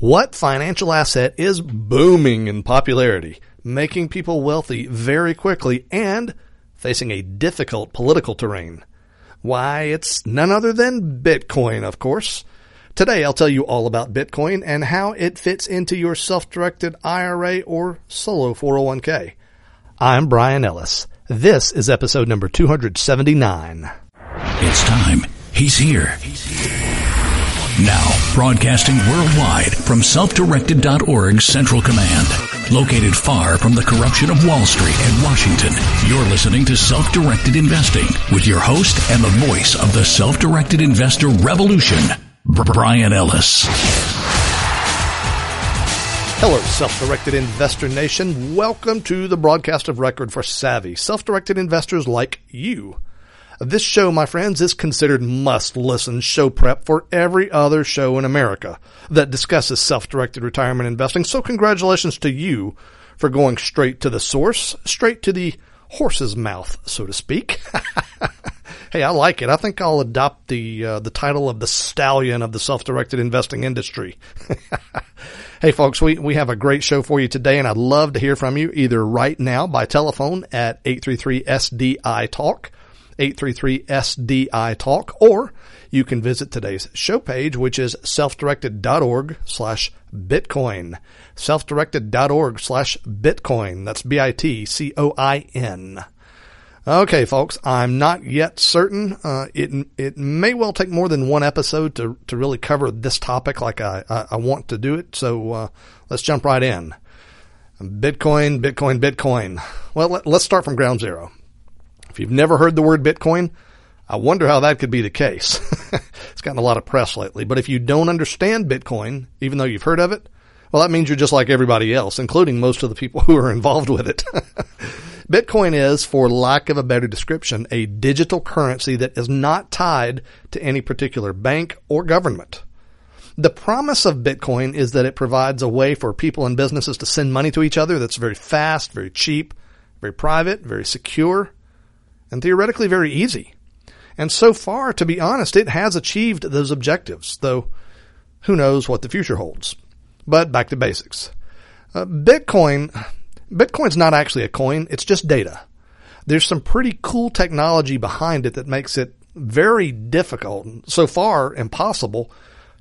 What financial asset is booming in popularity, making people wealthy very quickly, and facing a difficult political terrain? Why, it's none other than Bitcoin, of course. Today I'll tell you all about Bitcoin and how it fits into your self-directed IRA or solo 401k. I'm Brian Ellis. This is episode number 279. It's time. He's here. He's here. Now, broadcasting worldwide from self-directed.org's Central Command. Located far from the corruption of Wall Street and Washington, you're listening to Self-Directed Investing with your host and the voice of the self-directed investor revolution, Brian Ellis. Hello, self-directed investor nation. Welcome to the broadcast of record for savvy self-directed investors like you. This show, my friends, is considered must listen show prep for every other show in America that discusses self-directed retirement investing. So congratulations to you for going straight to the source, straight to the horse's mouth, so to speak. hey, I like it. I think I'll adopt the uh, the title of the stallion of the self-directed investing industry. hey, folks, we we have a great show for you today, and I'd love to hear from you either right now by telephone at eight three three SDI Talk 833 SDI Talk, or you can visit today's show page, which is selfdirected.org slash Bitcoin. Selfdirected.org slash Bitcoin. That's B-I-T-C-O-I-N. Okay, folks, I'm not yet certain. Uh, it it may well take more than one episode to to really cover this topic like I I, I want to do it. So uh, let's jump right in. Bitcoin, Bitcoin, Bitcoin. Well, let, let's start from ground zero. If you've never heard the word Bitcoin, I wonder how that could be the case. it's gotten a lot of press lately. But if you don't understand Bitcoin, even though you've heard of it, well, that means you're just like everybody else, including most of the people who are involved with it. Bitcoin is, for lack of a better description, a digital currency that is not tied to any particular bank or government. The promise of Bitcoin is that it provides a way for people and businesses to send money to each other that's very fast, very cheap, very private, very secure, and theoretically very easy. And so far, to be honest, it has achieved those objectives, though who knows what the future holds. But back to basics. Uh, Bitcoin, Bitcoin's not actually a coin, it's just data. There's some pretty cool technology behind it that makes it very difficult, so far impossible,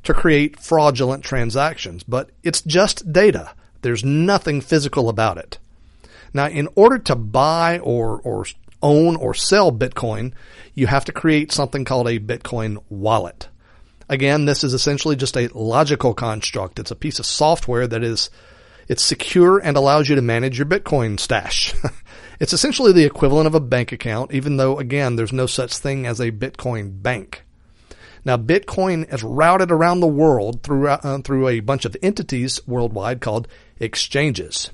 to create fraudulent transactions. But it's just data. There's nothing physical about it. Now, in order to buy or, or own or sell Bitcoin, you have to create something called a Bitcoin wallet. Again, this is essentially just a logical construct. It's a piece of software that is it's secure and allows you to manage your Bitcoin stash. it's essentially the equivalent of a bank account, even though again, there's no such thing as a Bitcoin bank. Now, Bitcoin is routed around the world through, uh, through a bunch of entities worldwide called exchanges.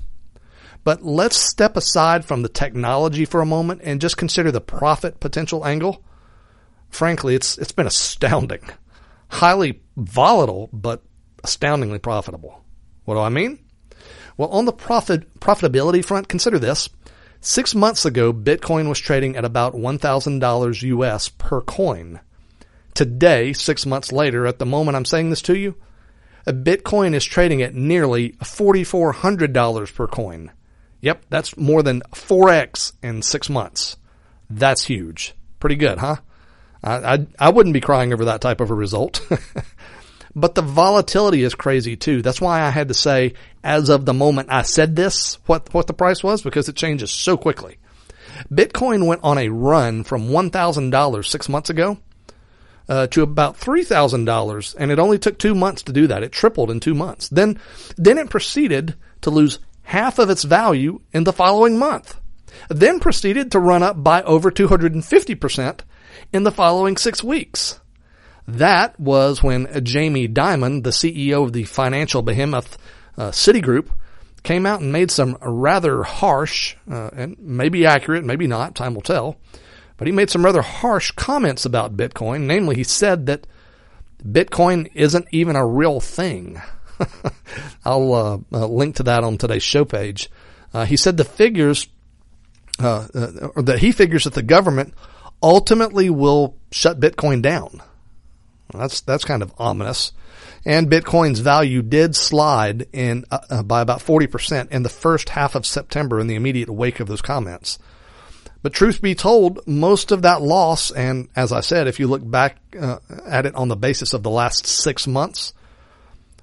But let's step aside from the technology for a moment and just consider the profit potential angle. Frankly, it's, it's been astounding. Highly volatile, but astoundingly profitable. What do I mean? Well, on the profit, profitability front, consider this. Six months ago, Bitcoin was trading at about $1,000 US per coin. Today, six months later, at the moment I'm saying this to you, a Bitcoin is trading at nearly $4,400 per coin. Yep, that's more than 4x in six months. That's huge. Pretty good, huh? I, I, I wouldn't be crying over that type of a result. but the volatility is crazy too. That's why I had to say, as of the moment I said this, what, what the price was, because it changes so quickly. Bitcoin went on a run from $1,000 six months ago uh, to about $3,000, and it only took two months to do that. It tripled in two months. Then, then it proceeded to lose half of its value in the following month, then proceeded to run up by over 250% in the following six weeks. That was when Jamie Dimon, the CEO of the financial behemoth uh, Citigroup, came out and made some rather harsh, uh, and maybe accurate, maybe not, time will tell, but he made some rather harsh comments about Bitcoin. Namely, he said that Bitcoin isn't even a real thing. I'll uh, uh, link to that on today's show page. Uh, he said the figures, uh, uh, that he figures that the government ultimately will shut Bitcoin down. That's that's kind of ominous. And Bitcoin's value did slide in by about 40% in the first half of September in the immediate wake of those comments. But truth be told, most of that loss, and as I said, if you look back uh, at it on the basis of the last six months,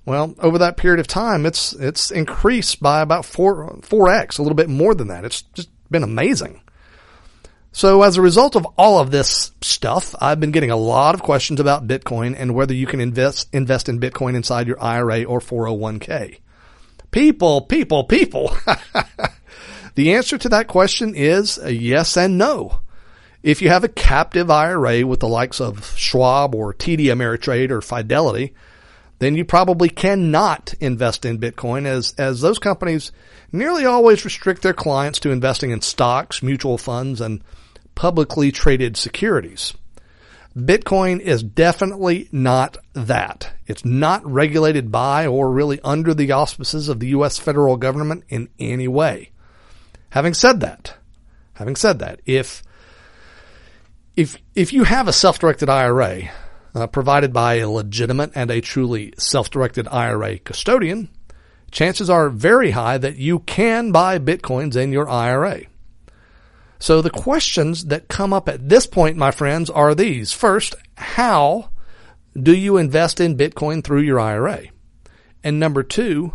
well, over that period of time, it's it's increased by about four four x, a little bit more than that. It's just been amazing. So as a result of all of this stuff, I've been getting a lot of questions about Bitcoin and whether you can invest invest in Bitcoin inside your IRA or 401k. People, people, people. The answer to that question is yes and no. If you have a captive IRA with the likes of Schwab or TD Ameritrade or Fidelity, then you probably cannot invest in Bitcoin as, as those companies nearly always restrict their clients to investing in stocks, mutual funds, and publicly traded securities. Bitcoin is definitely not that. It's not regulated by or really under the auspices of the U.S. federal government in any way. Having said that, having said that, if if if you have a self-directed IRA uh, provided by a legitimate and a truly self-directed IRA custodian, chances are very high that you can buy bitcoins in your IRA. So the questions that come up at this point, my friends, are these. First, how do you invest in Bitcoin through your IRA? And number two,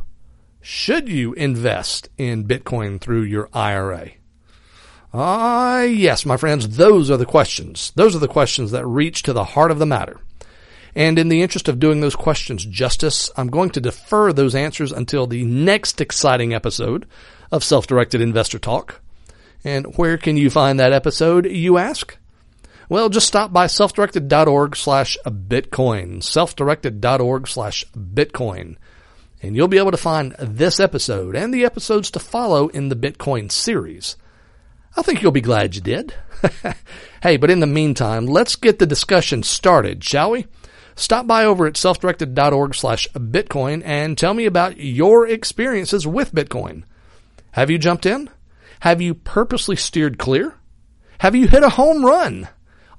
should you invest in Bitcoin through your IRA? Ah, yes, my friends, those are the questions. Those are the questions that reach to the heart of the matter. And in the interest of doing those questions justice, I'm going to defer those answers until the next exciting episode of Self-Directed Investor Talk. And where can you find that episode, you ask? Well, just stop by selfdirected.org slash Bitcoin. Selfdirected.org slash Bitcoin and you'll be able to find this episode and the episodes to follow in the Bitcoin series. I think you'll be glad you did. hey, but in the meantime, let's get the discussion started, shall we? Stop by over at selfdirected.org slash Bitcoin and tell me about your experiences with Bitcoin. Have you jumped in? Have you purposely steered clear? Have you hit a home run?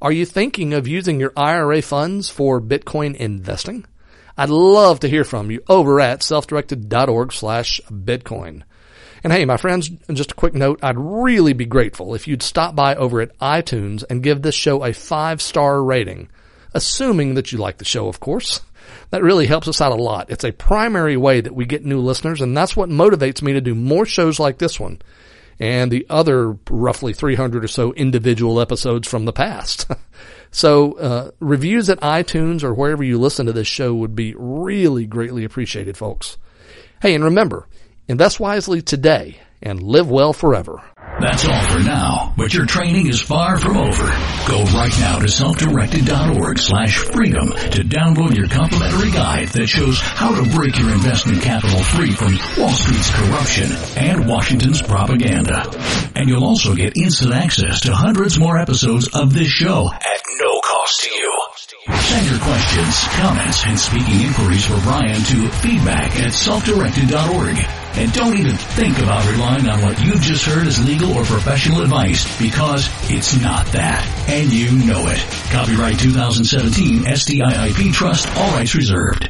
Are you thinking of using your IRA funds for Bitcoin investing? I'd love to hear from you over at selfdirected.org slash Bitcoin. And hey, my friends, just a quick note, I'd really be grateful if you'd stop by over at iTunes and give this show a five star rating, assuming that you like the show, of course. That really helps us out a lot. It's a primary way that we get new listeners, and that's what motivates me to do more shows like this one and the other roughly 300 or so individual episodes from the past. So uh, reviews at iTunes or wherever you listen to this show would be really greatly appreciated, folks. Hey, and remember, invest wisely today and live well forever. That's all for now, but your training is far from over. Go right now to selfdirected.org slash freedom to download your complimentary guide that shows how to break your investment capital free from Wall Street's corruption and Washington's propaganda. And you'll also get instant access to hundreds more episodes of this show at no cost to you. Send your questions, comments, and speaking inquiries for Brian to feedback at selfdirected.org. And don't even think about relying on what you've just heard as legal or professional advice because it's not that. And you know it. Copyright 2017 SDIIP Trust, all rights reserved.